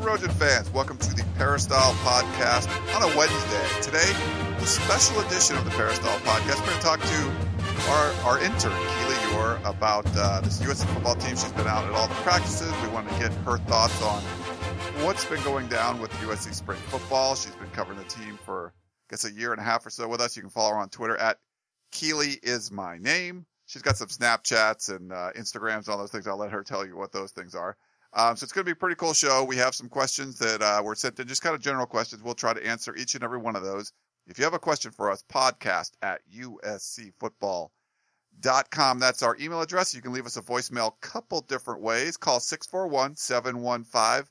Trojan fans. Welcome to the Peristyle Podcast on a Wednesday. Today, a special edition of the Peristyle Podcast. We're going to talk to our, our intern, Keely Eure, about uh, this USC football team. She's been out at all the practices. We want to get her thoughts on what's been going down with USC spring football. She's been covering the team for, I guess, a year and a half or so with us. You can follow her on Twitter at Keely is my name. She's got some Snapchats and uh, Instagrams and all those things. I'll let her tell you what those things are. Um, so it's going to be a pretty cool show. We have some questions that uh, were sent in, just kind of general questions. We'll try to answer each and every one of those. If you have a question for us, podcast at uscfootball.com. That's our email address. You can leave us a voicemail couple different ways. Call 641 715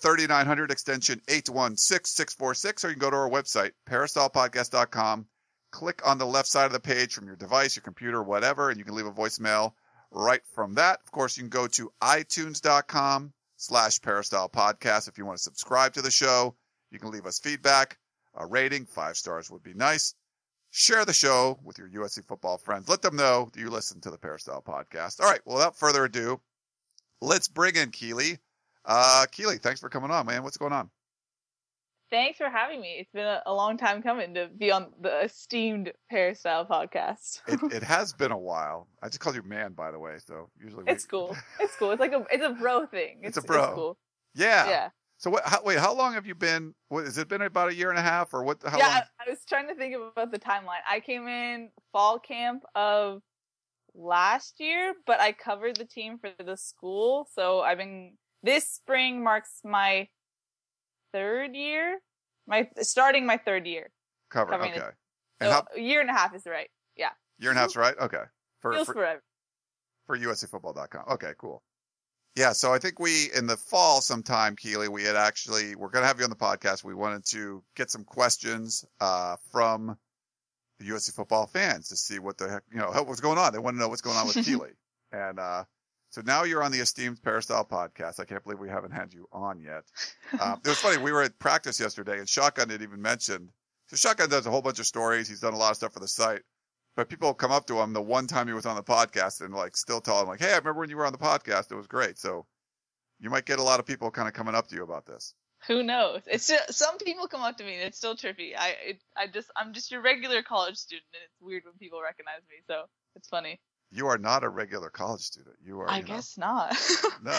3900 extension 816 646, or you can go to our website, peristylepodcast.com. Click on the left side of the page from your device, your computer, whatever, and you can leave a voicemail right from that. Of course, you can go to itunes.com slash peristyle podcast if you want to subscribe to the show. You can leave us feedback, a rating, five stars would be nice. Share the show with your USC football friends. Let them know that you listen to the Peristyle podcast. All right. Well, without further ado, let's bring in Keely. Uh, Keely, thanks for coming on, man. What's going on? Thanks for having me. It's been a, a long time coming to be on the esteemed Peristyle podcast. it, it has been a while. I just called you man, by the way. So usually we... it's cool. It's cool. It's like a it's a bro thing. It's, it's a bro. It's cool. Yeah. Yeah. So what? How, wait, how long have you been? What has it been? About a year and a half, or what? How yeah, long? I, I was trying to think about the timeline. I came in fall camp of last year, but I covered the team for the school, so I've been. This spring marks my third year. My starting my third year. Cover. Okay. And So how, a year and a half is right. Yeah. year and a half's right. Okay. For Feels for, forever. for USCFootball.com. Okay, cool. Yeah, so I think we in the fall sometime, Keely, we had actually we're gonna have you on the podcast. We wanted to get some questions uh, from the USC football fans to see what the heck you know what's going on. They want to know what's going on with Keely, and uh, so now you're on the esteemed Peristyle podcast. I can't believe we haven't had you on yet. Um, it was funny. We were at practice yesterday, and Shotgun had even mentioned. So Shotgun does a whole bunch of stories. He's done a lot of stuff for the site. But people come up to him the one time he was on the podcast and like still tell him like, "Hey, I remember when you were on the podcast. It was great." So you might get a lot of people kind of coming up to you about this. Who knows? It's just, some people come up to me and it's still trippy. I it, I just I'm just your regular college student and it's weird when people recognize me. So it's funny. You are not a regular college student. You are. I you know, guess not. no.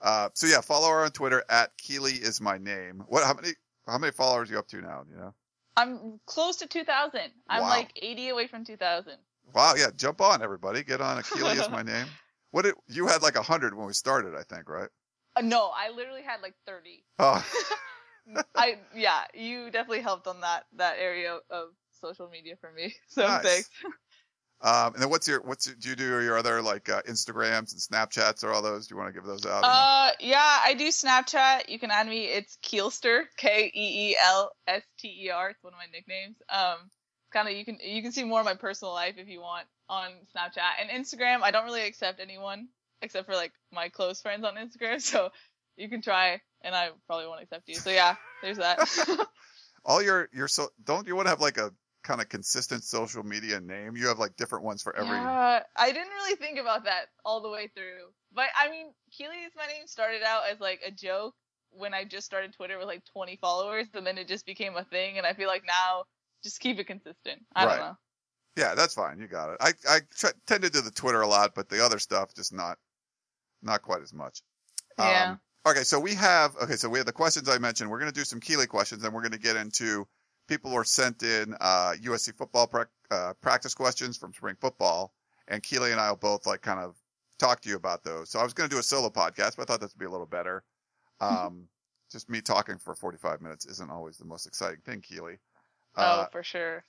Uh, so yeah, follow her on Twitter at Keely is my name. What? How many? How many followers are you up to now? You know? I'm close to 2000. I'm Wow. like 80 away from 2000. Wow. Yeah. Jump on everybody. Get on. Keely is my name. What? Did, you had like a hundred when we started, I think, right? Uh, no, I literally had like 30. Oh. I yeah, you definitely helped on that that area of social media for me. So Nice. thanks. Um, and then what's your what's your, do you do your other like uh, Instagrams and Snapchats or all those? Do you want to give those out? Uh, yeah, I do Snapchat. You can add me. It's Keelster, K E E L S T E R. It's one of my nicknames. Um, kind of you can you can see more of my personal life if you want on Snapchat and Instagram. I don't really accept anyone except for like my close friends on Instagram. So you can try, and I probably won't accept you. So yeah, there's that. all your your so don't you want to have like a kind of consistent social media name? You have like different ones for every. Yeah, I didn't really think about that all the way through. But I mean, Keely is my name started out as like a joke when I just started Twitter with like 20 followers, and then it just became a thing. And I feel like now, just keep it consistent. I Right. don't know. Yeah, that's fine. You got it. I I tr- tend to do the Twitter a lot, but the other stuff just not not quite as much. Yeah. Um, okay, so we have okay, so we have the questions I mentioned. We're going to do some Keely questions, and we're going to get into people who are sent in uh, USC football uh, practice questions from spring football, and Keely and I will both like kind of talk to you about those. So I was going to do a solo podcast, but I thought this would be a little better. Um, just me talking for 45 minutes isn't always the most exciting thing, Keely. Uh, oh, for sure.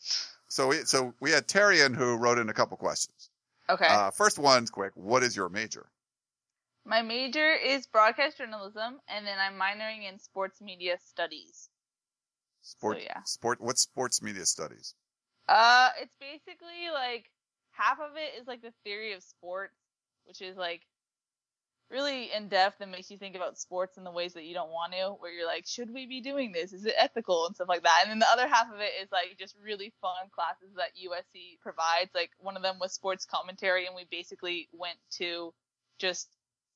so we so we had Terrian who wrote in a couple questions. Okay. Uh, first one's quick. What is your major? My major is broadcast journalism, and then I'm minoring in sports media studies. Sport, So, yeah. sport. What sports media studies? Uh, it's basically like half of it is like the theory of sports, which is like really in depth and makes you think about sports in the ways that you don't want to, where you're like, should we be doing this? Is it ethical and stuff like that? And then the other half of it is like just really fun classes that USC provides. Like one of them was sports commentary, and we basically went to just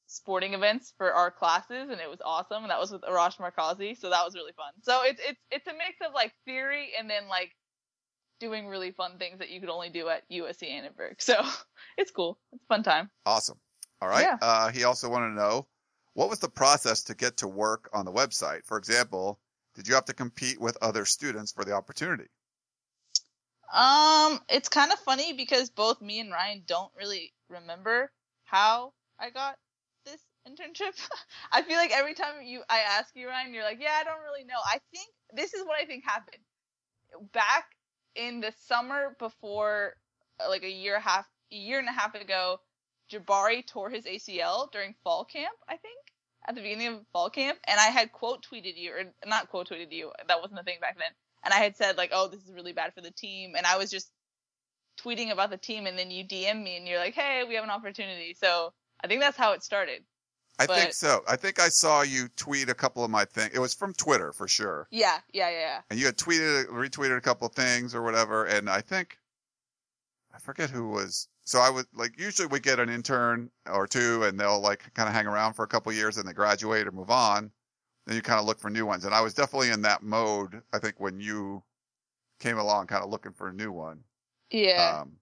sporting events for our classes, and it was awesome. And that was with Arash Markazi, so that was really fun. So it's it's it's a mix of like theory and then like doing really fun things that you could only do at USC Annenberg. So it's cool. It's a fun time. Awesome. All right. Yeah. Uh, he also wanted to know what was the process to get to work on the website. For example, did you have to compete with other students for the opportunity? Um, it's kind of funny because both me and Ryan don't really remember how I got internship. I feel like every time you I ask you, Ryan, you're like, "Yeah, I don't really know." I think this is what I think happened. Back in the summer before, uh, like a year half, a year and a half ago, Jabari tore his ACL during fall camp. I think at the beginning of fall camp, and I had quote tweeted you, or not quote tweeted you. That wasn't a thing back then and I had said like, "Oh, this is really bad for the team," and I was just tweeting about the team, and then you DM me and you're like, "Hey, we have an opportunity." So I think that's how it started. I think so. I think I saw you tweet a couple of my things. It was from Twitter for sure. Yeah, yeah, yeah. yeah. And you had tweeted, retweeted a couple of things or whatever. And I think, I forget who was. So I would like, usually we get an intern or two and they'll like kind of hang around for a couple of years and they graduate or move on. Then you kind of look for new ones. And I was definitely in that mode. I think when you came along, kind of looking for a new one. Yeah. Um,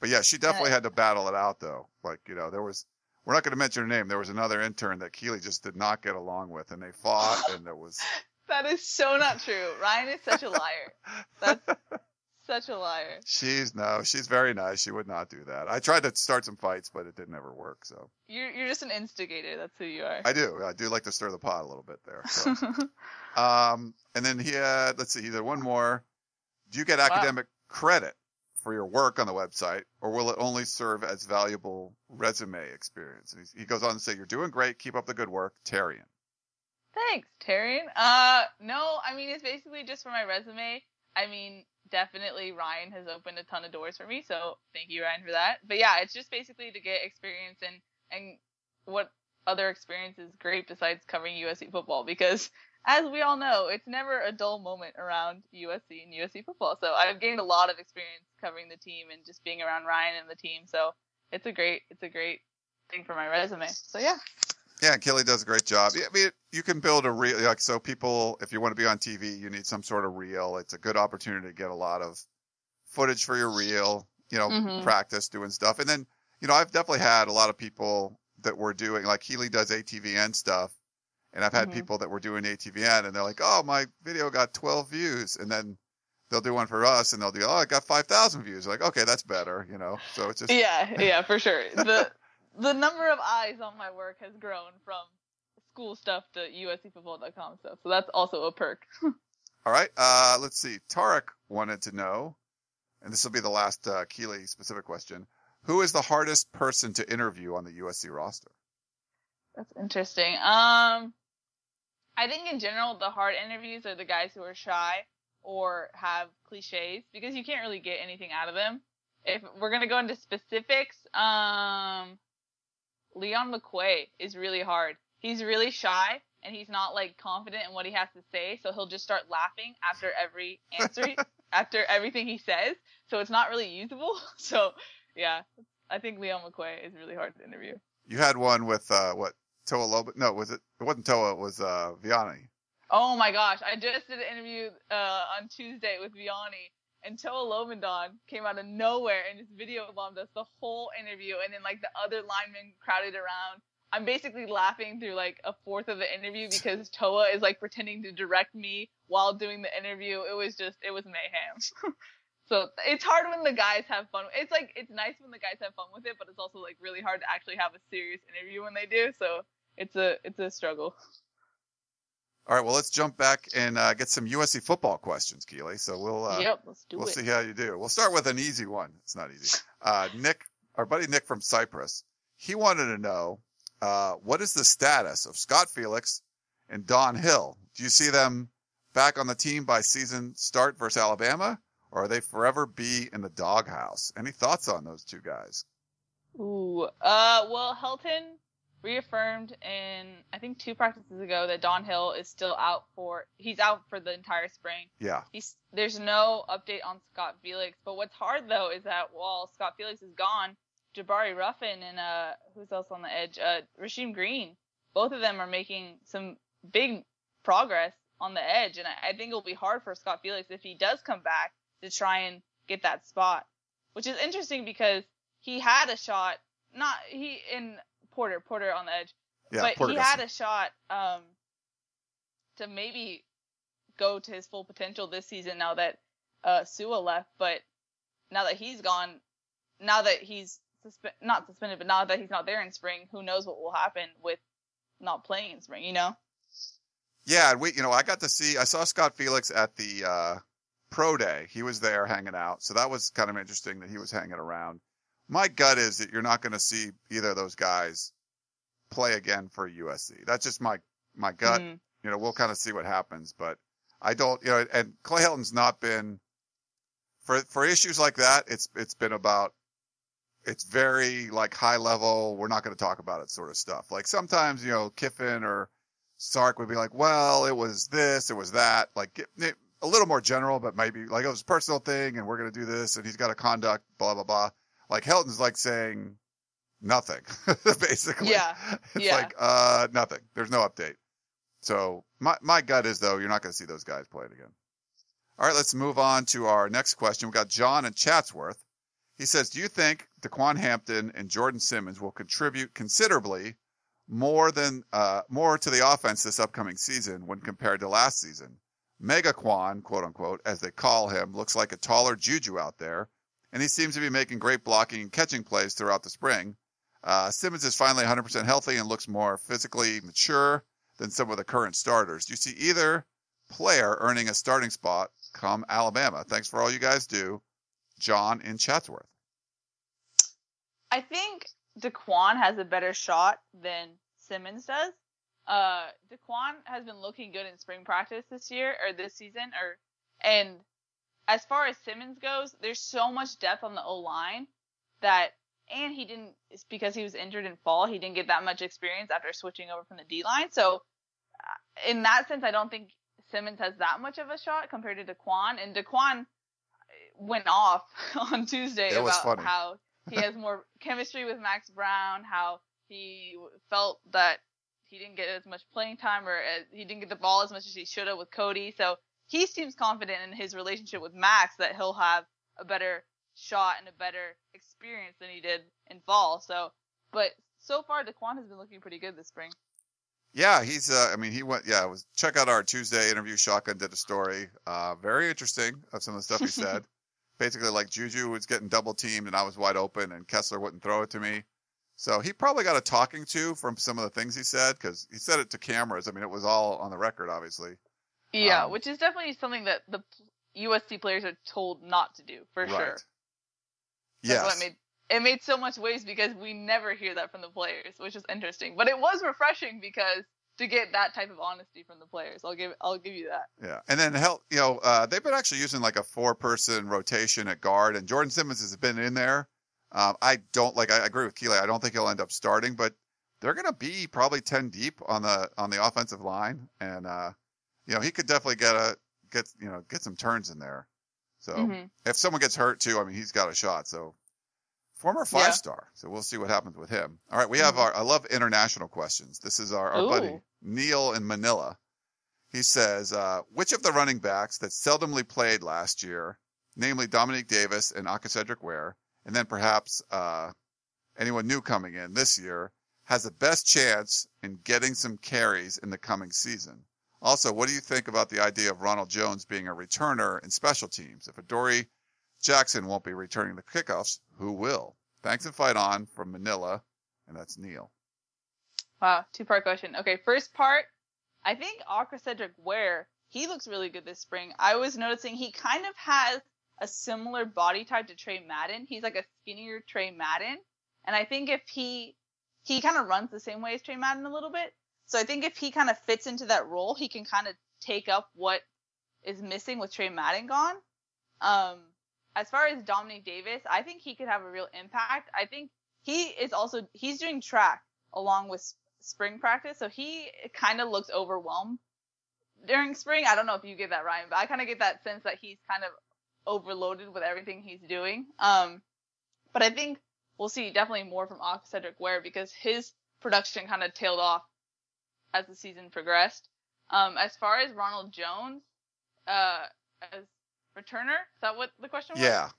but yeah, she definitely had to battle it out though. Like, you know, there was, we're not going to mention her name. There was another intern that Keely just did not get along with and they fought and there was, that is so not true. Ryan is such a liar. That's such a liar. she's no, she's very nice. She would not do that. I tried to start some fights, but it didn't ever work. So You're you're just an instigator. That's who you are. I do, I do like to stir the pot a little bit there. So. um, and then he had, let's see, he did one more. Do you get Wow. academic credit for your work on the website or will it only serve as valuable resume experience? And he goes on to say, you're doing great. Keep up the good work. Terrian. Thanks, Taryn. Uh, no, I mean it's basically just for my resume. I mean, definitely Ryan has opened a ton of doors for me, so thank you, Ryan, for that. But yeah, it's just basically to get experience and and what other experience is great besides covering USC football because as we all know, it's never a dull moment around USC and USC football. So I've gained a lot of experience covering the team and just being around Ryan and the team. So it's a great it's a great thing for my resume. So yeah. Yeah, and Kelly does a great job. Yeah, I mean, you can build a reel, like, so people, if you want to be on TV, you need some sort of reel. It's a good opportunity to get a lot of footage for your reel, you know, Mhm. practice doing stuff. And then, you know, I've definitely had a lot of people that were doing, like Healy does ATVN stuff. And I've had Mhm. people that were doing ATVN and they're like, oh, my video got 12 views. And then they'll do one for us and they'll do, oh, I got 5,000 views. Like, okay, that's better, you know? So it's just, Yeah, yeah, for sure. The the number of eyes on my work has grown from school stuff to USCfootball.com stuff. So that's also a perk. All right. Uh, let's see. Tarek wanted to know, and this will be the last uh, Keely specific question. Who is the hardest person to interview on the USC roster? That's interesting. Um, I think in general the hard interviews are the guys who are shy or have cliches because you can't really get anything out of them. If we're gonna go into specifics, um, Leon McQuay is really hard. He's really shy and he's not like confident in what he has to say, so he'll just start laughing after every answer, after everything he says. So it's not really usable. So yeah, I think Leon McQuay is really hard to interview. You had one with uh, what Toa Loba? No, was it? It wasn't Toa. It was uh, Viane. Oh my gosh, I just did an interview uh, on Tuesday with Viane, and Toa Lobendahn came out of nowhere and just video bombed us the whole interview, and then like the other linemen crowded around. I'm basically laughing through like a fourth of the interview because Toa is like pretending to direct me while doing the interview. It was just, it was mayhem. so it's hard when the guys have fun. It's like, it's nice when the guys have fun with it, but it's also like really hard to actually have a serious interview when they do. So it's a, it's a struggle. All right. Well, let's jump back and uh, get some USC football questions, Keely. So we'll uh, yep, let's do we'll it. see how you do. We'll start with an easy one. It's not easy. Uh, Nick, our buddy Nick from Cyprus, he wanted to know uh, what is the status of Scott Felix and Don Hill? Do you see them back on the team by season start versus Alabama, or are they forever be in the doghouse? Any thoughts on those two guys? Ooh, uh, well, Helton reaffirmed in I think two practices ago that Don Hill is still out for he's out for the entire spring. Yeah. He's there's no update on Scott Felix, but what's hard though is that while Scott Felix is gone, Jabari Ruffin and uh who's else on the edge? Uh Rasheem Green. Both of them are making some big progress on the edge and I, I think it'll be hard for Scott Felix if he does come back to try and get that spot. Which is interesting because he had a shot not he in Porter, Porter on the edge. Yeah, but Porter he had a shot um, to maybe go to his full potential this season now that uh, Sua left. But now that he's gone, now that he's suspe- not suspended, but now that he's not there in spring, who knows what will happen with not playing in spring? You know? Yeah, we, you know, I got to see, I saw Scott Felix at the uh, pro day. He was there hanging out, so that was kind of interesting that he was hanging around. My gut is that you're not going to see either of those guys play again for USC. That's just my my gut. Mhm. You know, we'll kind of see what happens, but I don't, you know, and Clay Helton's not been for for issues like that. It's it's been about it's very like high level. We're not going to talk about it sort of stuff. Like sometimes you know Kiffin or Sark would be like, well, it was this, it was that, like it, it- a little more general, but maybe like it was a personal thing, and we're going to do this, and he's got a conduct, blah blah blah. Like Helton's like saying nothing, basically. Yeah, It's yeah. like uh nothing. There's no update. So my my gut is though you're not going to see those guys play it again. All right, let's move on to our next question. We got John and Chatsworth. He says, "Do you think Daquan Hampton and Jordan Simmons will contribute considerably more than uh, more to the offense this upcoming season when compared to last season? Mega Quan, quote unquote, as they call him, looks like a taller Juju out there, and he seems to be making great blocking and catching plays throughout the spring. Uh, Simmons is finally 100% healthy and looks more physically mature than some of the current starters. Do you see either player earning a starting spot come Alabama? Thanks for all you guys do, John in Chatsworth. I think Daquan has a better shot than Simmons does. Uh, Daquan has been looking good in spring practice this year or this season, or and as far as Simmons goes, there's so much depth on the O line that, and he didn't. It's because he was injured in fall. He didn't get that much experience after switching over from the D line. So, uh, in that sense, I don't think Simmons has that much of a shot compared to Daquan. And Daquan went off on Tuesday about how he has more chemistry with Max Browne, how he felt that he didn't get as much playing time or as, he didn't get the ball as much as he should have with Cody. So he seems confident in his relationship with Max that he'll have a better shot and a better experience than he did in fall. So, but so far Daquan has been looking pretty good this spring. Yeah, he's. Uh, I mean, he went. Yeah, it was check out our Tuesday interview. Shotgun did a story. Uh, very interesting of some of the stuff he said. Basically, like Juju was getting double teamed and I was wide open, and Kessler wouldn't throw it to me. So he probably got a talking to from some of the things he said because he said it to cameras. I mean, it was all on the record, obviously. Yeah, Um, which is definitely something that the USC players are told not to do for sure. Yeah, what made it made so much waves because we never hear that from the players, which is interesting. But it was refreshing because to get that type of honesty from the players, I'll give I'll give you that. Yeah, and then hell, you know, uh, they've been actually using like a four-person rotation at guard, and Jordan Simmons has been in there. Um, I don't like. I agree with Keely. I don't think he'll end up starting, but they're going to be probably ten deep on the on the offensive line, and uh, you know, he could definitely get a get you know get some turns in there. So Mhm. if someone gets hurt too, I mean, he's got a shot. So former Yeah. five star. So we'll see what happens with him. All right, we have Mhm. our. I love international questions. This is our, our buddy Neil in Manila. He says, uh, which of the running backs that seldomly played last year, namely Dominique Davis and Aca'Cedric Ware, and then perhaps uh, anyone new coming in this year, has the best chance in getting some carries in the coming season? Also, what do you think about the idea of Ronald Jones being a returner in special teams? If Adoree Jackson won't be returning the kickoffs, who will? Thanks and fight on from Manila, and that's Neil. Wow, two part question. Okay, first part, I think Aca'Cedric Ware, he looks really good this spring. I was noticing he kind of has a similar body type to Tre Madden. He's like a skinnier Tre Madden. And I think if he he kind of runs the same way as Tre Madden a little bit. So I think if he kind of fits into that role, he can kind of take up what is missing with Tre Madden gone. Um, as far as Dominique Davis, I think he could have a real impact. I think he is also he's doing track along with spring practice, so he kind of looks overwhelmed during spring. I don't know if you get that, Ryan, but I kind of get that sense that he's kind of overloaded with everything he's doing. Um, but I think we'll see definitely more from Cedric Ware because his production kind of tailed off as the season progressed. Um, as far as Ronald Jones, uh, as returner, is that what the question was? Yeah.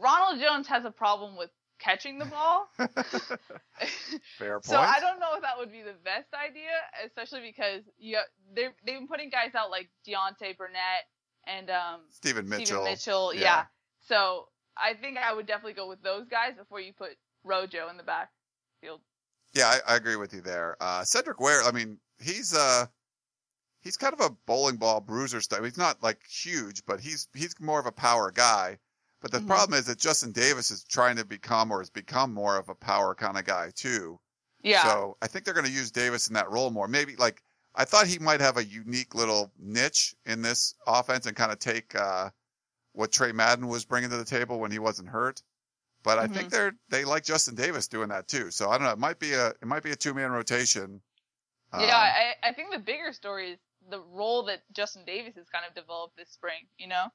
Ronald Jones has a problem with catching the ball. Fair point. So I don't know if that would be the best idea, especially because you they they've been putting guys out like Deontay Burnett and um Steven Mitchell. Steven Mitchell, yeah. Yeah. So I think I would definitely go with those guys before you put Rojo in the backfield. Yeah, I, I agree with you there. Uh, Cedric Ware, I mean, he's uh, he's kind of a bowling ball bruiser style. He's not like huge, but he's he's more of a power guy. But the Mhm. problem is that Justin Davis is trying to become or has become more of a power kind of guy too. Yeah. So I think they're going to use Davis in that role more. Maybe like I thought he might have a unique little niche in this offense and kind of take uh, what Tre Madden was bringing to the table when he wasn't hurt. But I think they're they like Justin Davis doing that too. So I don't know. It might be a it might be a two man rotation. Um, yeah, I, I think the bigger story is the role that Justin Davis has kind of developed this spring. You know.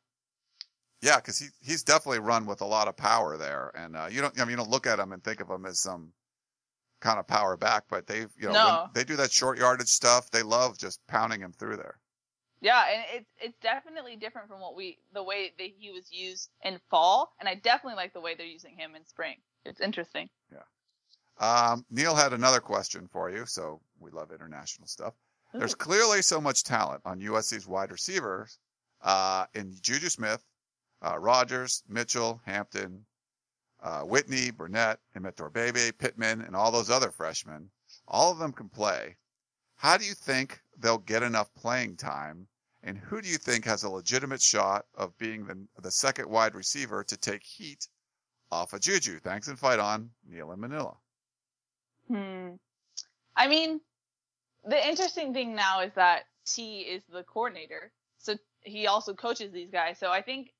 yeah, because he he's definitely run with a lot of power there, and uh, you don't I mean you don't look at him and think of him as some kind of power back, but they you know No. when they do that short yardage stuff. They love just pounding him through there. Yeah, and it's it's definitely different from what we the way that he was used in fall, and I definitely like the way they're using him in spring. It's interesting. Yeah. Um, Neil had another question for you, so we love international stuff. There's clearly so much talent on USC's wide receivers uh, in Juju Smith, uh, Rogers, Mitchell, Hampton, uh, Whitney, Burnett, Imatorbhebhe, Pittman, and all those other freshmen. All of them can play. How do you think they'll get enough playing time? And who do you think has a legitimate shot of being the, the second wide receiver to take heat off of Juju? Thanks and fight on, Neil in Manila. Hmm. I mean, the interesting thing now is that T is the coordinator, so he also coaches these guys. So I think,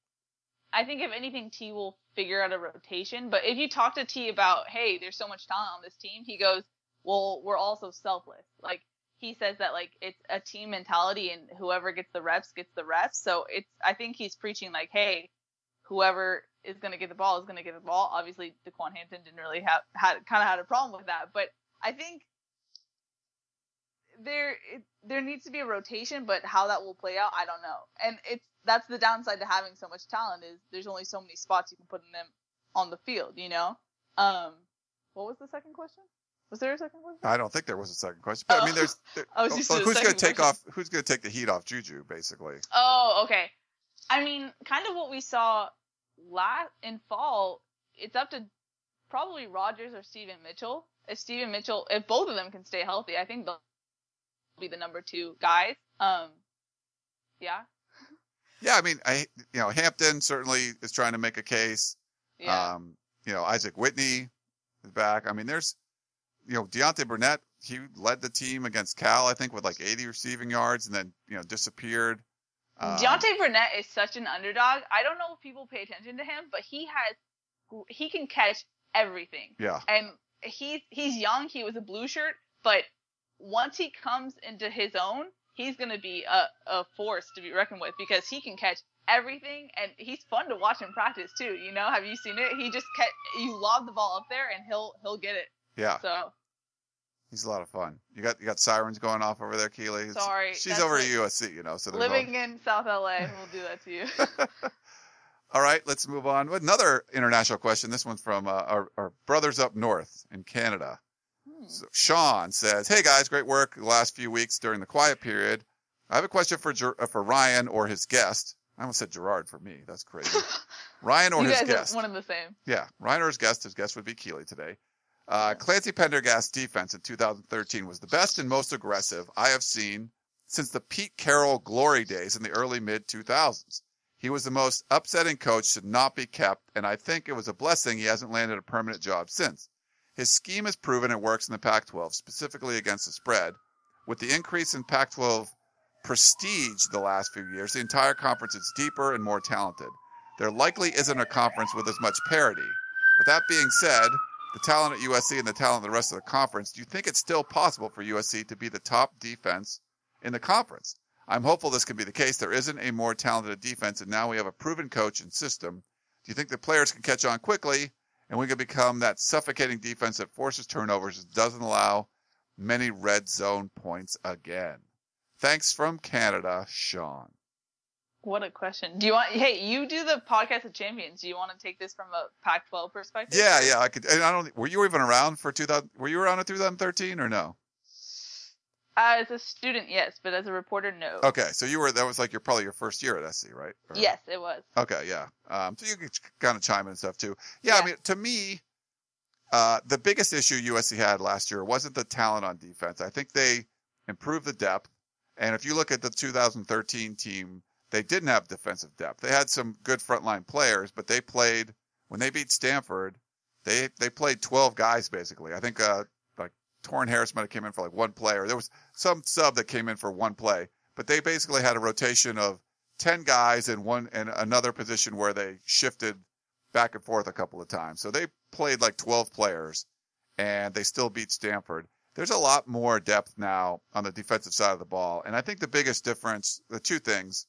I think if anything, T will figure out a rotation. But if you talk to T about, hey, there's so much talent on this team, he goes, well, we're also selfless. Like he says that like it's a team mentality, and whoever gets the reps gets the reps. So it's, I think he's preaching like, hey, whoever is going to get the ball is going to get the ball. Obviously, Daquan Hampton didn't really have had kind of had a problem with that, but I think there it, there needs to be a rotation, but how that will play out, I don't know. And it's that's the downside to having so much talent is there's only so many spots you can put in them on the field, you know. Um, what was the second question? Was there a second question? I don't think there was a second question, but I mean, Oh. there's there, I was oh, used so to who's going to take question. off? Who's going to take the heat off Juju, basically? Oh, okay. I mean, kind of what we saw last in fall. It's up to probably Rogers or Steven Mitchell. If Steven Mitchell, if both of them can stay healthy, I think they'll be the number two guys. Um, yeah, Yeah, I mean, I you know Hampton certainly is trying to make a case. yeah, Um, you know Isaac Whitney is back. I mean, there's you know Deontay Burnett. He led the team against Cal, I think, with like 80 receiving yards, and then you know disappeared. Um, Deontay Burnett is such an underdog. I don't know if people pay attention to him, but he has he can catch everything. Yeah, and he's he's young. He was a blue shirt, but once he comes into his own, he's gonna be a, a force to be reckoned with because he can catch everything, and he's fun to watch in practice too. You know, have you seen it? He just catch, you lob the ball up there, and he'll he'll get it. Yeah, So he's a lot of fun. You got you got sirens going off over there, Keely. It's- Sorry, she's over like at USC, you know. So living in South LA we'll do that to you. All right, let's move on with another international question. This one's from uh, our, our brothers up north in Canada. Hmm. So Sean says, "Hey guys, great work the last few weeks during the quiet period. I have a question for Ger- uh, for Ryan or his guest. I almost said Gerard for me. That's crazy. Ryan or you his guys guest. are one and the same. Yeah, Ryan or his guest. His guest would be Keely today. Uh, Clancy Pendergast's defense in 2013 was the best and most aggressive I have seen since the Pete Carroll glory days in the early mid 2000s. He was the most upsetting coach to not be kept, and I think it was a blessing he hasn't landed a permanent job since. His scheme has proven it works in the Pac 12, specifically against the spread. With the increase in Pac 12 prestige the last few years, the entire conference is deeper and more talented. There likely isn't a conference with as much parity. With that being said, the talent at USC and the talent of the rest of the conference, do you think it's still possible for USC to be the top defense in the conference? I'm hopeful this can be the case. There isn't a more talented defense, and now we have a proven coach and system. Do you think the players can catch on quickly and we can become that suffocating defense that forces turnovers and doesn't allow many red zone points again? Thanks from Canada, Sean. What a question. Do you want? Hey, you do the podcast of champions. Do you want to take this from a Pac-12 perspective? Yeah, yeah. I could. And I don't. Were you even around for 2000? Were you around in 2013 or no? Uh, as a student, yes, but as a reporter, no. Okay, so you were. That was like your probably your first year at SC, right? Or, Yes, it was. Okay, yeah. Um, so you could kind of chime in and stuff too. Yeah, Yeah. I mean, to me, uh, the biggest issue USC had last year wasn't the talent on defense. I think they improved the depth. And if you look at the 2013 team, they didn't have defensive depth. They had some good frontline players, but they played when they beat Stanford. They they played 12 guys basically. I think uh, like Torin Harris might have came in for like one play, or there was some sub that came in for one play. But they basically had a rotation of 10 guys in one and another position where they shifted back and forth a couple of times. So they played like 12 players and they still beat Stanford. There's a lot more depth now on the defensive side of the ball. And I think the biggest difference, the two things,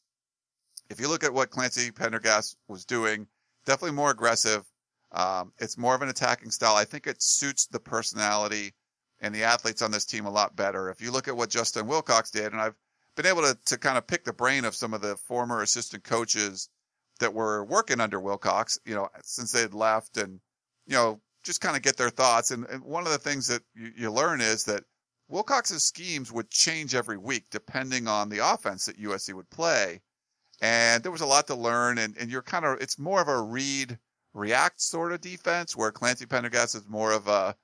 if you look at what Clancy Pendergast was doing, definitely more aggressive. Um, it's more of an attacking style. I think it suits the personality and the athletes on this team a lot better. If you look at what Justin Wilcox did, and I've been able to, to kind of pick the brain of some of the former assistant coaches that were working under Wilcox, you know, since they'd left and, you know, just kind of get their thoughts. And, and one of the things that you, you learn is that Wilcox's schemes would change every week depending on the offense that USC would play. And there was a lot to learn and, and you're kind of, it's more of a read react sort of defense where Clancy Pendergast is more of a,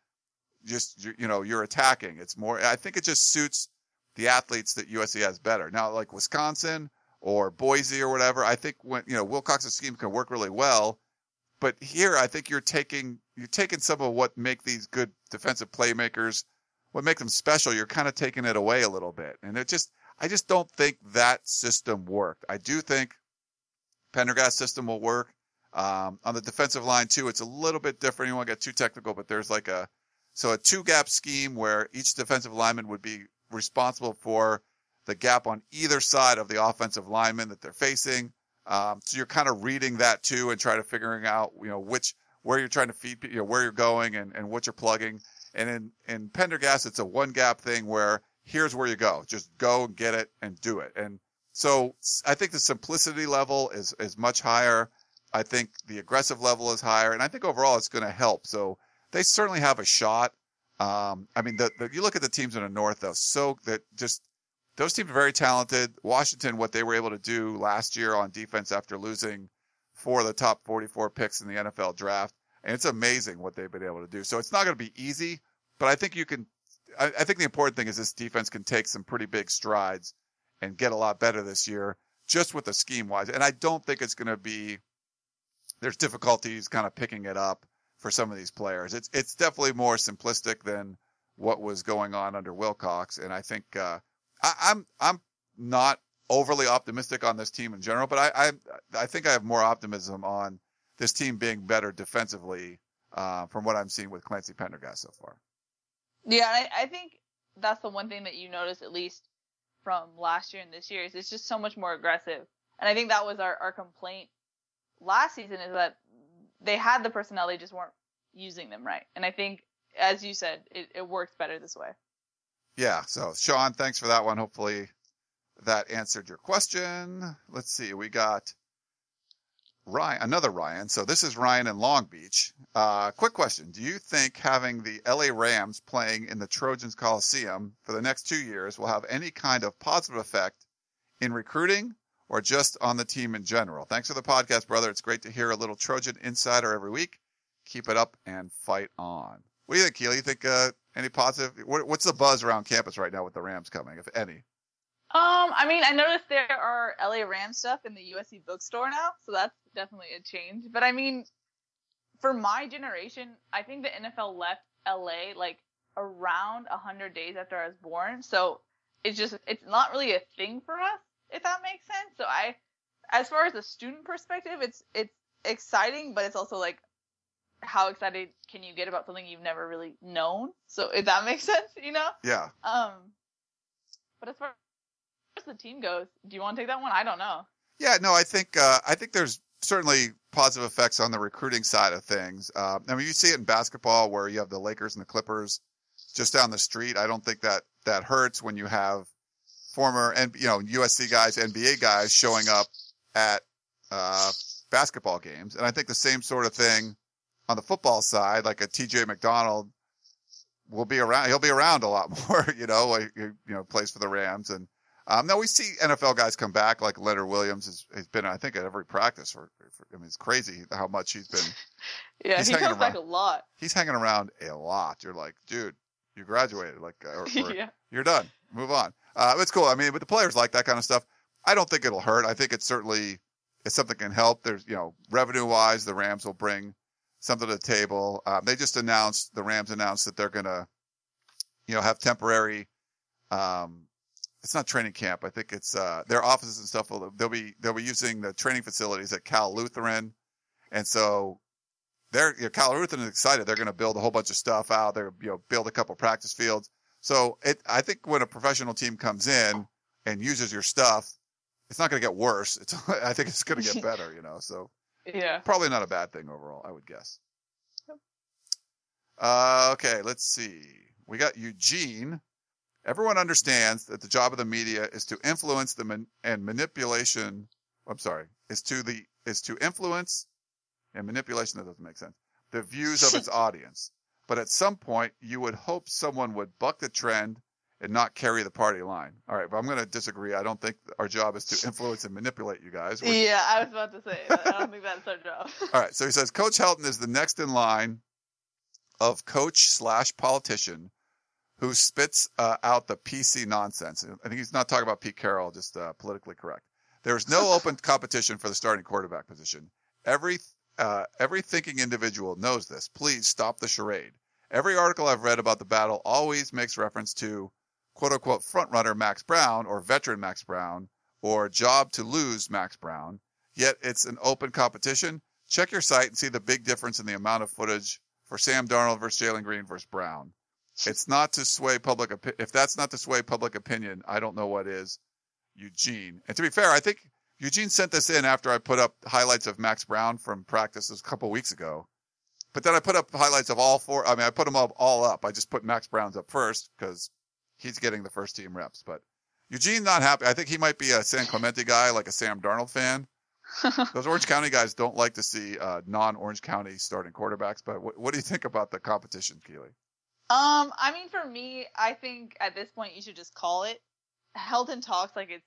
just, you know, you're attacking. It's more, I think it just suits the athletes that USC has better. Now, like Wisconsin or Boise or whatever, I think when, you know, Wilcox's scheme can work really well. But here, I think you're taking, you're taking some of what make these good defensive playmakers, what make them special. You're kind of taking it away a little bit. And it just, I just don't think that system worked. I do think Pendergast system will work. Um, on the defensive line too, it's a little bit different. You won't get too technical, but there's like a, so a two gap scheme where each defensive lineman would be responsible for the gap on either side of the offensive lineman that they're facing. Um, so you're kind of reading that too and trying to figuring out, you know, which, where you're trying to feed, you know, where you're going and, and what you're plugging. And in, in Pendergast, it's a one gap thing where here's where you go. Just go and get it and do it. And so I think the simplicity level is, is much higher. I think the aggressive level is higher. And I think overall it's going to help. So they certainly have a shot. Um, I mean, the, the, you look at the teams in the North though, so that just, those teams are very talented. Washington, what they were able to do last year on defense after losing four of the top 44 picks in the NFL draft. And it's amazing what they've been able to do. So it's not going to be easy, but I think you can, I, I think the important thing is this defense can take some pretty big strides and get a lot better this year just with the scheme wise. And I don't think it's going to be, there's difficulties kind of picking it up for some of these players. It's, it's definitely more simplistic than what was going on under Wilcox. And I think, uh, I, I'm, I'm not overly optimistic on this team in general, but I, I, I think I have more optimism on this team being better defensively, uh, from what I'm seeing with Clancy Pendergast so far. Yeah, I, I think that's the one thing that you notice at least from last year and this year is it's just so much more aggressive. And I think that was our, our complaint last season is that they had the personnel, they just weren't using them right. And I think, as you said, it, it works better this way. Yeah. So Sean, thanks for that one. Hopefully that answered your question. Let's see. We got Ryan, another Ryan. So this is Ryan in Long Beach. Uh, quick question. Do you think having the LA Rams playing in the Trojans Coliseum for the next two years will have any kind of positive effect in recruiting or just on the team in general? Thanks for the podcast, brother. It's great to hear a little Trojan insider every week. Keep it up and fight on. What do you think, Keel? You think, uh, any positive? What, what's the buzz around campus right now with the Rams coming, if any? Um, I mean, I noticed there are LA Rams stuff in the USC bookstore now, so that's definitely a change. But I mean, for my generation, I think the NFL left LA like around a hundred days after I was born, so it's just it's not really a thing for us, if that makes sense. So I, as far as a student perspective, it's it's exciting, but it's also like how excited can you get about something you've never really known? So if that makes sense, you know? Yeah. Um, but as far as the team goes, do you want to take that one? I don't know. Yeah, no, I think uh, I think there's certainly positive effects on the recruiting side of things. Uh, I mean, you see it in basketball where you have the Lakers and the Clippers just down the street. I don't think that that hurts when you have former and you know USC guys, NBA guys showing up at uh, basketball games, and I think the same sort of thing on the football side, like a TJ McDonald will be around. He'll be around a lot more, you know. Like, you know, plays for the Rams, and um, now we see NFL guys come back, like Leonard Williams has, has been, I think, at every practice. For, for I mean, it's crazy how much he's been. yeah, he's he comes back a lot. He's hanging around a lot. You're like, dude, you graduated, like, or, or yeah. you're done. Move on. Uh, it's cool. I mean, but the players like that kind of stuff. I don't think it'll hurt. I think it's certainly it's something can help. There's, you know, revenue wise, the Rams will bring something to the table. Um, they just announced the Rams announced that they're gonna, you know, have temporary. Um, it's not training camp. I think it's uh, their offices and stuff. Will, they'll be they'll be using the training facilities at Cal Lutheran, and so they're you know, Cal Lutheran is excited. They're going to build a whole bunch of stuff out. They're you know build a couple practice fields. So it I think when a professional team comes in and uses your stuff, it's not going to get worse. It's I think it's going to get better. You know, so Yeah. probably not a bad thing overall. I would guess. Uh, okay, let's see. We got Eugene. Everyone understands that the job of the media is to influence the man- and manipulation. I'm sorry, is to the is to influence and manipulation. That doesn't make sense. The views of its audience. But at some point, you would hope someone would buck the trend and not carry the party line. All right, but I'm going to disagree. I don't think our job is to influence and manipulate you guys. We're- Yeah, I was about to say that. I don't think that's our job. all right. So he says Coach Helton is the next in line of coach slash politician who spits uh, out the PC nonsense. I think he's not talking about Pete Carroll, just uh, politically correct. There's no open competition for the starting quarterback position. Every uh, every thinking individual knows this. Please stop the charade. Every article I've read about the battle always makes reference to quote unquote frontrunner Max Browne or veteran Max Browne or job to lose Max Browne. Yet it's an open competition. Check your site and see the big difference in the amount of footage for Sam Darnold versus Jalen Greene versus Browne. It's not to sway public opinion. If that's not to sway public opinion, I don't know what is. Eugene. And to be fair, I think Eugene sent this in after I put up highlights of Max Browne from practices a couple weeks ago. But then I put up highlights of all four. I mean, I put them all, all up. I just put Max Browne's up first because he's getting the first team reps. But Eugene not happy. I think he might be a San Clemente guy, like a Sam Darnold fan. Those Orange County guys don't like to see uh, non-Orange County starting quarterbacks. But what, what do you think about the competition, Keely? Um, I mean, for me, I think at this point you should just call it. Helton talks like it's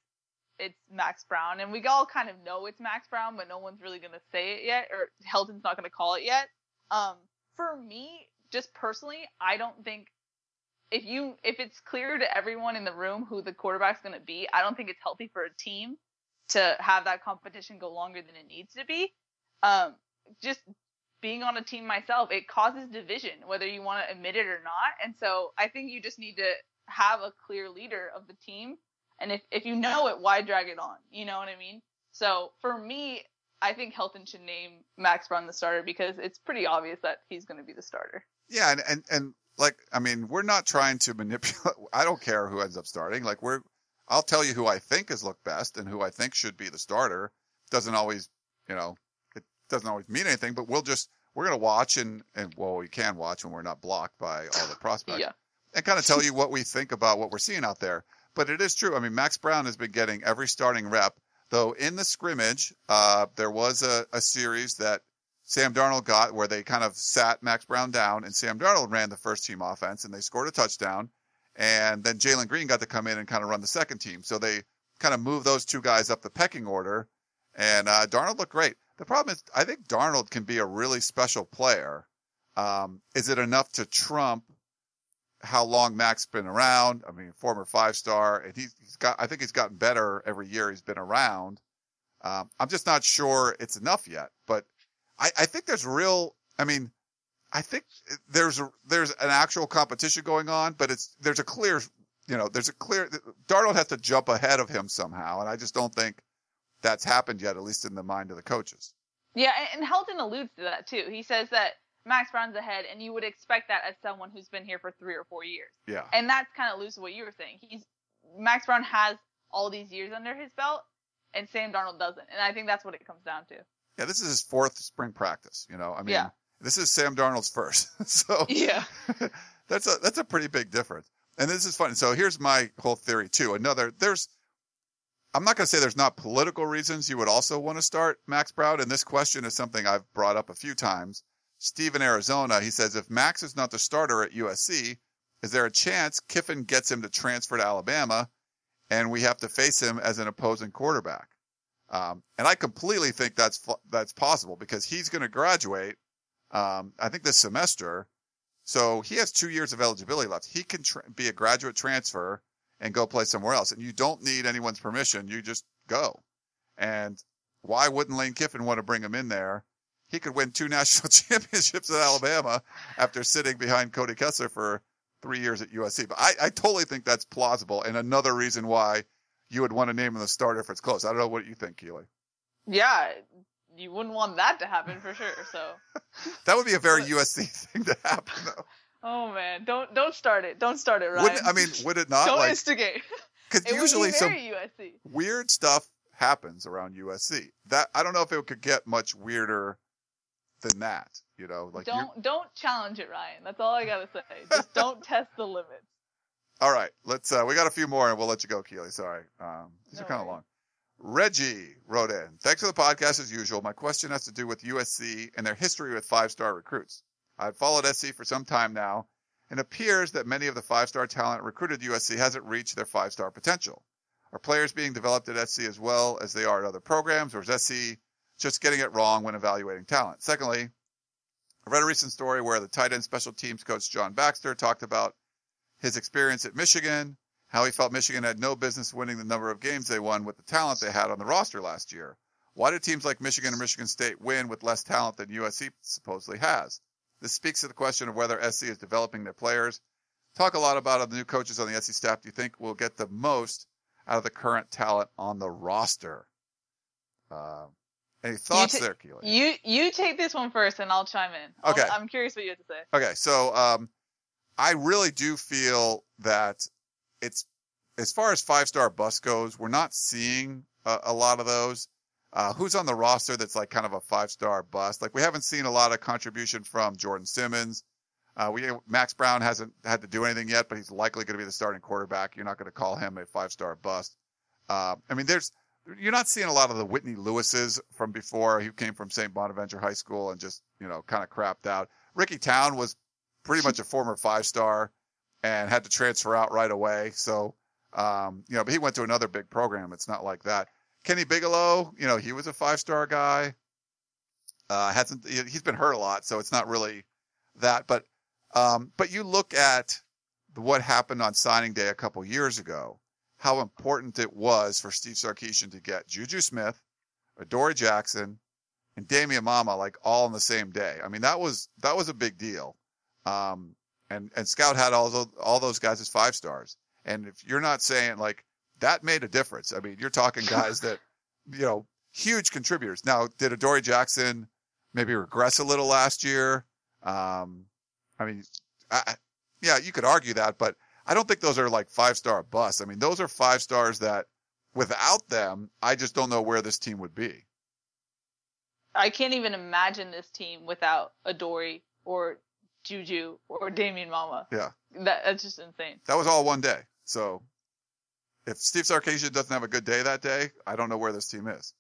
it's Max Browne, and we all kind of know it's Max Browne, but no one's really gonna say it yet, or Helton's not gonna call it yet. Um, for me, just personally, I don't think if you if it's clear to everyone in the room who the quarterback's gonna be, I don't think it's healthy for a team to have that competition go longer than it needs to be. Um, just being on a team myself, it causes division, whether you want to admit it or not. And so I think you just need to have a clear leader of the team. And if, if you know it, why drag it on? You know what I mean? So for me, I think Helton should name Max Browne the starter because it's pretty obvious that he's going to be the starter. Yeah, and, and and like I mean, we're not trying to manipulate. I don't care who ends up starting. Like we're, I'll tell you who I think has looked best and who I think should be the starter. Doesn't always, you know, doesn't always mean anything. But we'll just we're gonna watch and and well, we can watch when we're not blocked by all the prospects. Yeah. And kind of tell you what we think about what we're seeing out there. But it is true. I mean, Max Browne has been getting every starting rep. Though in the scrimmage, uh, there was a, a series that Sam Darnold got where they kind of sat Max Browne down and Sam Darnold ran the first team offense and they scored a touchdown. And then Jalen Greene got to come in and kind of run the second team. So they kind of moved those two guys up the pecking order. And uh, Darnold looked great. The problem is, I think Darnold can be a really special player. Um, is it enough to trump how long Mac's been around? I mean, former five star, and he's, he's got. I think he's gotten better every year he's been around. Um, I'm just not sure it's enough yet. But I, I think there's real. I mean, I think there's a, there's an actual competition going on, but it's there's a clear, you know, there's a clear Darnold has to jump ahead of him somehow, and I just don't think that's happened yet, at least in the mind of the coaches. Yeah, and Helton alludes to that too. He says that Max Browne's ahead, and you would expect that as someone who's been here for three or four years. Yeah. And that's kind of loose what you were saying. He's Max Browne has all these years under his belt, and Sam Darnold doesn't. And I think that's what it comes down to. Yeah, this is his fourth spring practice. You know, I mean, Yeah. this is Sam Darnold's first, so Yeah. that's a that's a pretty big difference. And this is funny. So here's my whole theory too. Another there's I'm not going to say there's not political reasons you would also want to start Max Browne. And this question is something I've brought up a few times. Steve in Arizona, he says, if Max is not the starter at USC, is there a chance Kiffin gets him to transfer to Alabama and we have to face him as an opposing quarterback? Um, and I completely think that's, that's possible because he's going to graduate, um, I think this semester. So he has two years of eligibility left. He can tra- be a graduate transfer and go play somewhere else. And you don't need anyone's permission. You just go. And why wouldn't Lane Kiffin want to bring him in there? He could win two national championships at Alabama after sitting behind Cody Kessler for three years at USC. But I, I totally think that's plausible and another reason why you would want to name him the starter if it's close. I don't know what you think, Keely. Yeah. You wouldn't want that to happen for sure. So. That would be a very USC thing to happen, though. Oh man, don't don't start it. Don't start it, Ryan. Wouldn't, I mean, would it not? don't like, instigate. because usually be some USC. weird stuff happens around USC. That I don't know if it could get much weirder than that. You know, like you're- don't don't challenge it, Ryan. That's all I gotta say. Just don't test the limits. all right. Let's. uh We got a few more, and we'll let you go, Keely. Sorry, um, these No are kind of long. Reggie wrote in. Thanks for the podcast as usual. My question has to do with USC and their history with five-star recruits. I've followed SC for some time now, and it appears that many of the five-star talent recruited USC hasn't reached their five-star potential. Are players being developed at SC as well as they are at other programs, or is SC just getting it wrong when evaluating talent? Secondly, I read a recent story where the tight end special teams coach John Baxter talked about his experience at Michigan, how he felt Michigan had no business winning the number of games they won with the talent they had on the roster last year. Why do teams like Michigan and Michigan State win with less talent than USC supposedly has? This speaks to the question of whether SC is developing their players. Talk a lot about the new coaches on the SC staff. Do you think will get the most out of the current talent on the roster? Uh, any thoughts ta- there, Keely? You you take this one first, and I'll chime in. Okay. I'm curious what you have to say. Okay, so um, I really do feel that it's as far as five star bus goes, we're not seeing a, a lot of those. Uh, who's on the roster that's like kind of a five star bust? Like we haven't seen a lot of contribution from Jordan Simmons. Uh, we Max Browne hasn't had to do anything yet, but he's likely going to be the starting quarterback. You're not going to call him a five star bust. Uh, I mean, there's you're not seeing a lot of the Whitney Lewises from before. He came from St. Bonaventure High School and just you know kind of crapped out. Ricky Town was pretty much a former five star and had to transfer out right away. So, um, you know, but he went to another big program. It's not like that. Kenny Bigelow, you know, he was a five star guy. Uh, hasn't, he- he's been hurt a lot, so it's not really that. But, um, but you look at what happened on signing day a couple years ago, how important it was for Steve Sarkisian to get Juju Smith, Adoree Jackson, and Damien Mama like all on the same day. I mean, that was, that was a big deal. Um, and, and Scout had all those, all those guys as five stars. And if you're not saying like that made a difference, I mean, you're talking guys that, you know, huge contributors. Now, did Adoree Jackson maybe regress a little last year? Um, I mean, I, yeah, you could argue that, but I don't think those are like five star busts. I mean, those are five stars that without them, I just don't know where this team would be. I can't even imagine this team without Adoree or Juju or Damien Mama. Yeah. That that's just insane. That was all one day. So if Steve Sarkisian doesn't have a good day that day, I don't know where this team is.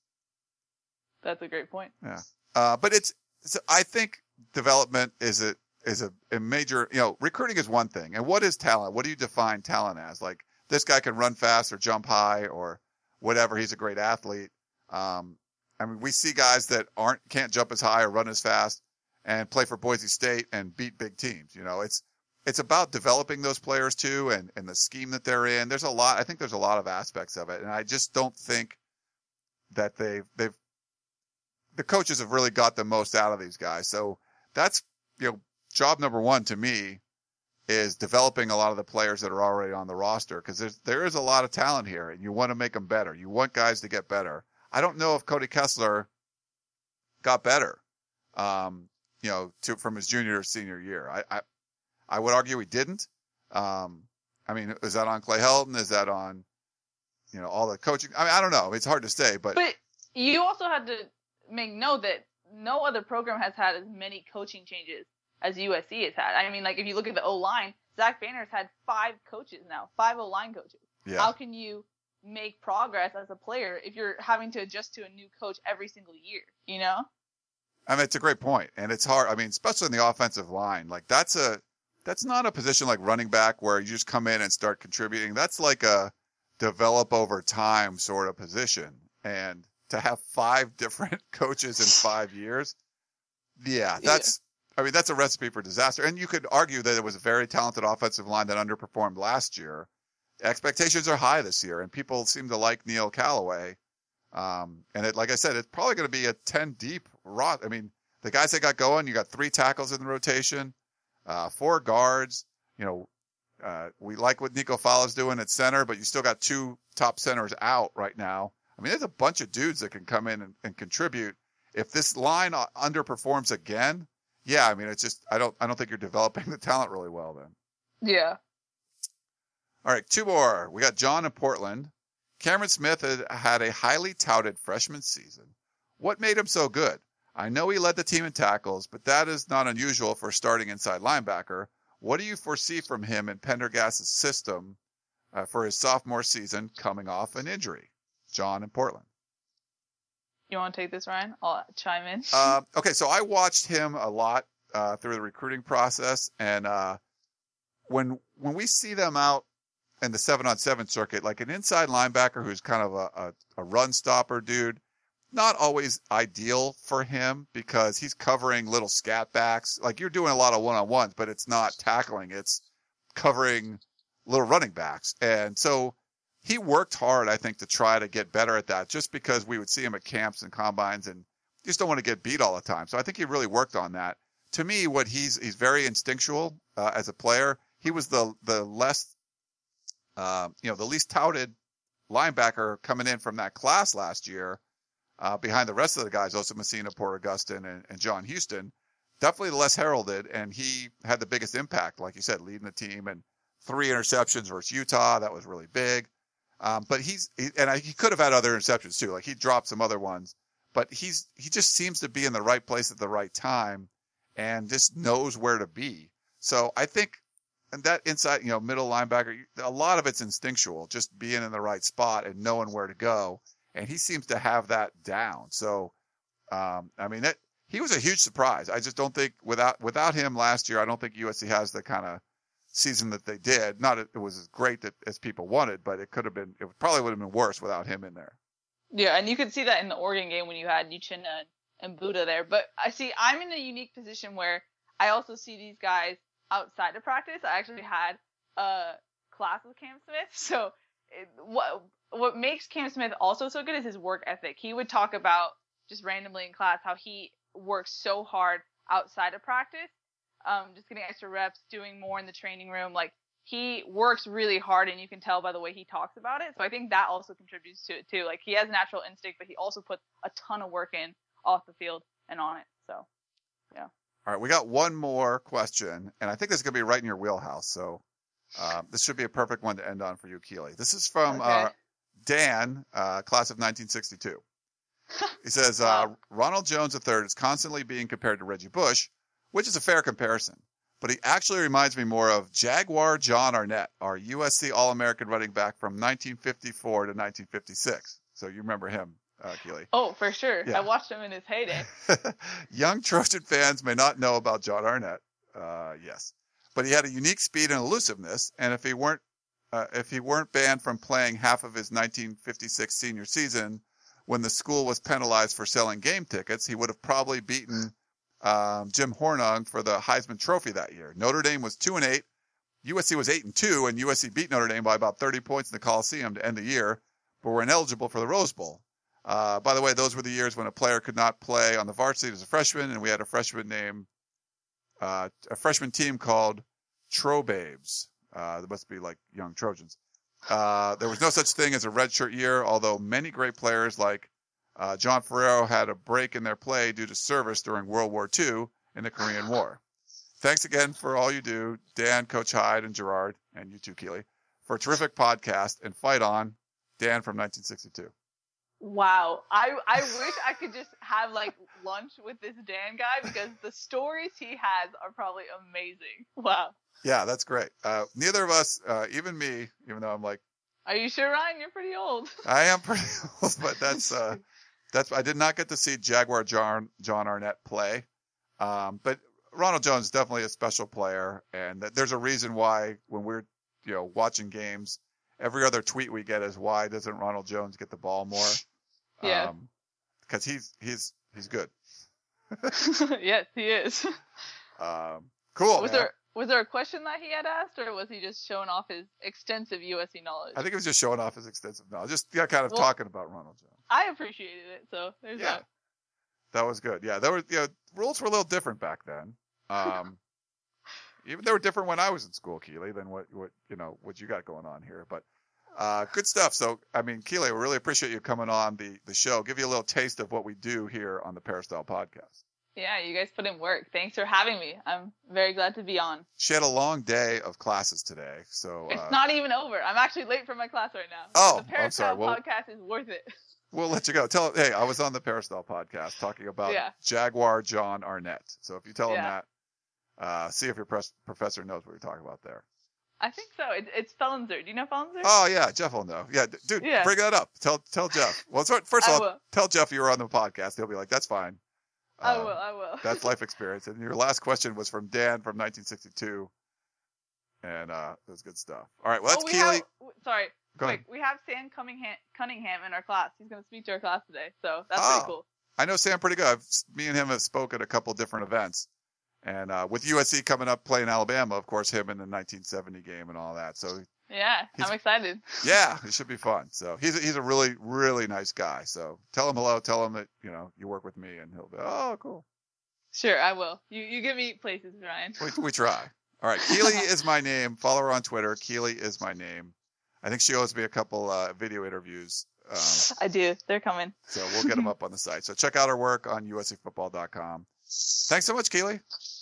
That's a great point. Yeah. Uh, but it's, it's, I think development is a, is a, a major, you know, recruiting is one thing. And what is talent? What do you define talent as? Like this guy can run fast or jump high or whatever. He's a great athlete. Um, I mean, we see guys that aren't, can't jump as high or run as fast and play for Boise State and beat big teams. You know, it's, it's about developing those players too and, and the scheme that they're in. There's a lot, I think there's a lot of aspects of it. And I just don't think that they've, they've, the coaches have really got the most out of these guys. So that's, you know, job number one to me is developing a lot of the players that are already on the roster because there's there is a lot of talent here, and you want to make them better. You want guys to get better. I don't know if Cody Kessler got better, um, you know, to, from his junior or senior year. I, I, I would argue he didn't. Um, I mean, is that on Clay Helton? Is that on, you know, all the coaching? I mean, I don't know. It's hard to say, but but you also had to make note that no other program has had as many coaching changes as USC has had. I mean, like if you look at the O line, Zach Banner's had five coaches now, five O line coaches. yeah, How can you make progress as a player if you're having to adjust to a new coach every single year? You know? I mean, it's a great point, and it's hard. I mean, especially in the offensive line, like that's a that's not a position like running back where you just come in and start contributing. That's like a develop over time sort of position, and to have five different coaches in five years, yeah, that's. I mean, that's a recipe for disaster. And you could argue that it was a very talented offensive line that underperformed last year. Expectations are high this year, and people seem to like Neil Callaway. Um, and it, like I said, it's probably going to be a 10 deep rot. I mean, the guys that got going, you got three tackles in the rotation, uh, four guards. You know, uh, we like what Nico Falah's doing at center, but you still got two top centers out right now. I mean, there's a bunch of dudes that can come in and, and contribute. If this line uh, underperforms again, yeah, I mean, it's just I don't I don't think you're developing the talent really well then. Yeah. All right, two more. We got John in Portland. Cameron Smith had had a highly touted freshman season. What made him so good? I know he led the team in tackles, but that is not unusual for a starting inside linebacker. What do you foresee from him in Pendergast's system uh, for his sophomore season coming off an injury? John in Portland. You want to take this, Ryan? I'll chime in. Uh, okay, so I watched him a lot uh, through the recruiting process, and uh, when when we see them out in the seven on seven circuit, like an inside linebacker who's kind of a, a, a run stopper dude, not always ideal for him because he's covering little scat backs. Like you're doing a lot of one on ones, but it's not tackling; it's covering little running backs, and so he worked hard, I think, to try to get better at that just because we would see him at camps and combines and just don't want to get beat all the time. So I think he really worked on that. To me, what he's, he's very instinctual, uh, as a player. He was the, the less, uh, you know, the least touted linebacker coming in from that class last year, uh, behind the rest of the guys, Osa Masina, Porter Gustin, and, and John Houston. Definitely less heralded, and he had the biggest impact, like you said, leading the team and three interceptions versus Utah. That was really big. Um, but he's, he, and I, he could have had other interceptions too. Like he dropped some other ones, but he's, he just seems to be in the right place at the right time and just knows where to be. So I think, and that inside, you know, middle linebacker, a lot of it's instinctual, just being in the right spot and knowing where to go. And he seems to have that down. So, um, I mean, he was a huge surprise. I just don't think without, without him last year, I don't think USC has the kind of season that they did. Not it was as great that, as people wanted, but it could have been. It probably would have been worse without him in there. Yeah, and you could see that in the Oregon game when you had Uchenna and Buddha there. But I see I'm in a unique position where I also see these guys outside of practice. I actually had a class with Cam Smith, so it, what what makes Cam Smith also so good is his work ethic. He would talk about just randomly in class how he works so hard outside of practice um, just getting extra reps, doing more in the training room. Like he works really hard, and you can tell by the way he talks about it. So I think that also contributes to it too. Like he has natural instinct, but he also puts a ton of work in off the field and on it. So yeah. All right, we got one more question, and I think this is going to be right in your wheelhouse. So uh, this should be a perfect one to end on for you, Keely. This is from Okay. uh, Dan, uh, class of 1962. He says, uh, Ronald Jones III is constantly being compared to Reggie Bush, which is a fair comparison. But he actually reminds me more of Jaguar Jon Arnett, our USC All American running back from 1954 to 1956. So you remember him, uh, Keely. Oh, for sure. Yeah. I watched him in his heyday. Young Trojan fans may not know about Jon Arnett. Uh, yes, but he had a unique speed and elusiveness, and if he weren't uh, if he weren't banned from playing half of his 1956 senior season, when the school was penalized for selling game tickets, he would have probably beaten um, Jim Hornung for the Heisman Trophy that year. Notre Dame was two and eight. USC was eight and two, and USC beat Notre Dame by about 30 points in the Coliseum to end the year, but were ineligible for the Rose Bowl. Uh, by the way, those were the years when a player could not play on the varsity as a freshman, and we had a freshman named uh, a freshman team called Trobabes. Uh, they must be like young Trojans. Uh, there was no such thing as a redshirt year, although many great players like uh, John Ferraro had a break in their play due to service during World War II in the Korean War. Thanks again for all you do, Dan, Coach Hyde, and Gerard, and you too, Keely, for a terrific podcast and fight on, Dan from 1962. Wow. I I wish I could just have like lunch with this Dan guy because the stories he has are probably amazing. Wow. Yeah, that's great. Uh, neither of us, uh, even me, even though I'm like, Are you sure, Ryan? You're pretty old. I am pretty old, but that's uh, that's I did not get to see Jaguar John Jon Arnett play, um, but Ronald Jones is definitely a special player, and th- there's a reason why when we're you know watching games, every other tweet we get is why doesn't Ronald Jones get the ball more? Yeah. because he's he's he's good. yes, he is. Um, cool. was man. there was there a question that he had asked, or was he just showing off his extensive USC knowledge? I think it was just showing off his extensive knowledge, just yeah, kind of Well- talking about Ronald Jones. I appreciated it, so there's Yeah. that. That was good. Yeah, there were you know, rules were a little different back then. Um, even they were different when I was in school, Keely, than what what you know what you got going on here. But uh, good stuff. So I mean, Keely, we really appreciate you coming on the the show. Give you a little taste of what we do here on the Peristyle Podcast. Yeah, you guys put in work. Thanks for having me. I'm very glad to be on. She had a long day of classes today, so It's uh, not even over. I'm actually late for my class right now. Oh, the I'm sorry. Peristyle Well- podcast is worth it. we'll let you go. Tell hey, I was on the Peristyle Podcast talking about Yeah. Jaguar Jon Arnett. So if you tell him that, uh, see if your pres- professor knows what you're talking about there. I think so. It, it's Fellenzer. Do you know Fellenzer? Oh yeah, Jeff will know. Yeah, dude, Yeah. bring that up. Tell tell Jeff. Well, first of all, tell Jeff you were on the podcast. He'll be like, "That's fine." I Um, will. I will. That's life experience. And your last question was from Dan from 1962, and uh, it was good stuff. All right, well, that's oh, we Keely. have, sorry, Go quick. ahead. We have Sam Cunningham, Cunningham in our class. He's going to speak to our class today, so that's Oh. pretty cool. I know Sam pretty good. I've, me and him have spoken at a couple different events, and uh, with USC coming up playing Alabama, of course, him in the 1970 game and all that. So Yeah, I'm excited. yeah, it should be fun. So he's a, he's a really really nice guy. So tell him hello. Tell him that you know you work with me, and he'll be oh cool. Sure, I will. You you give me places, Ryan. We, we try. All right. Keely is my name. Follow her on Twitter. Keely is my name. I think she owes me a couple uh, video interviews. Um, I do. They're coming. so we'll get them up on the site. So check out her work on uscfootball.com. Thanks so much, Keely.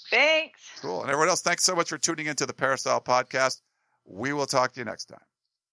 Thanks. Cool. And everyone else, thanks so much for tuning into the Peristyle Podcast. We will talk to you next time.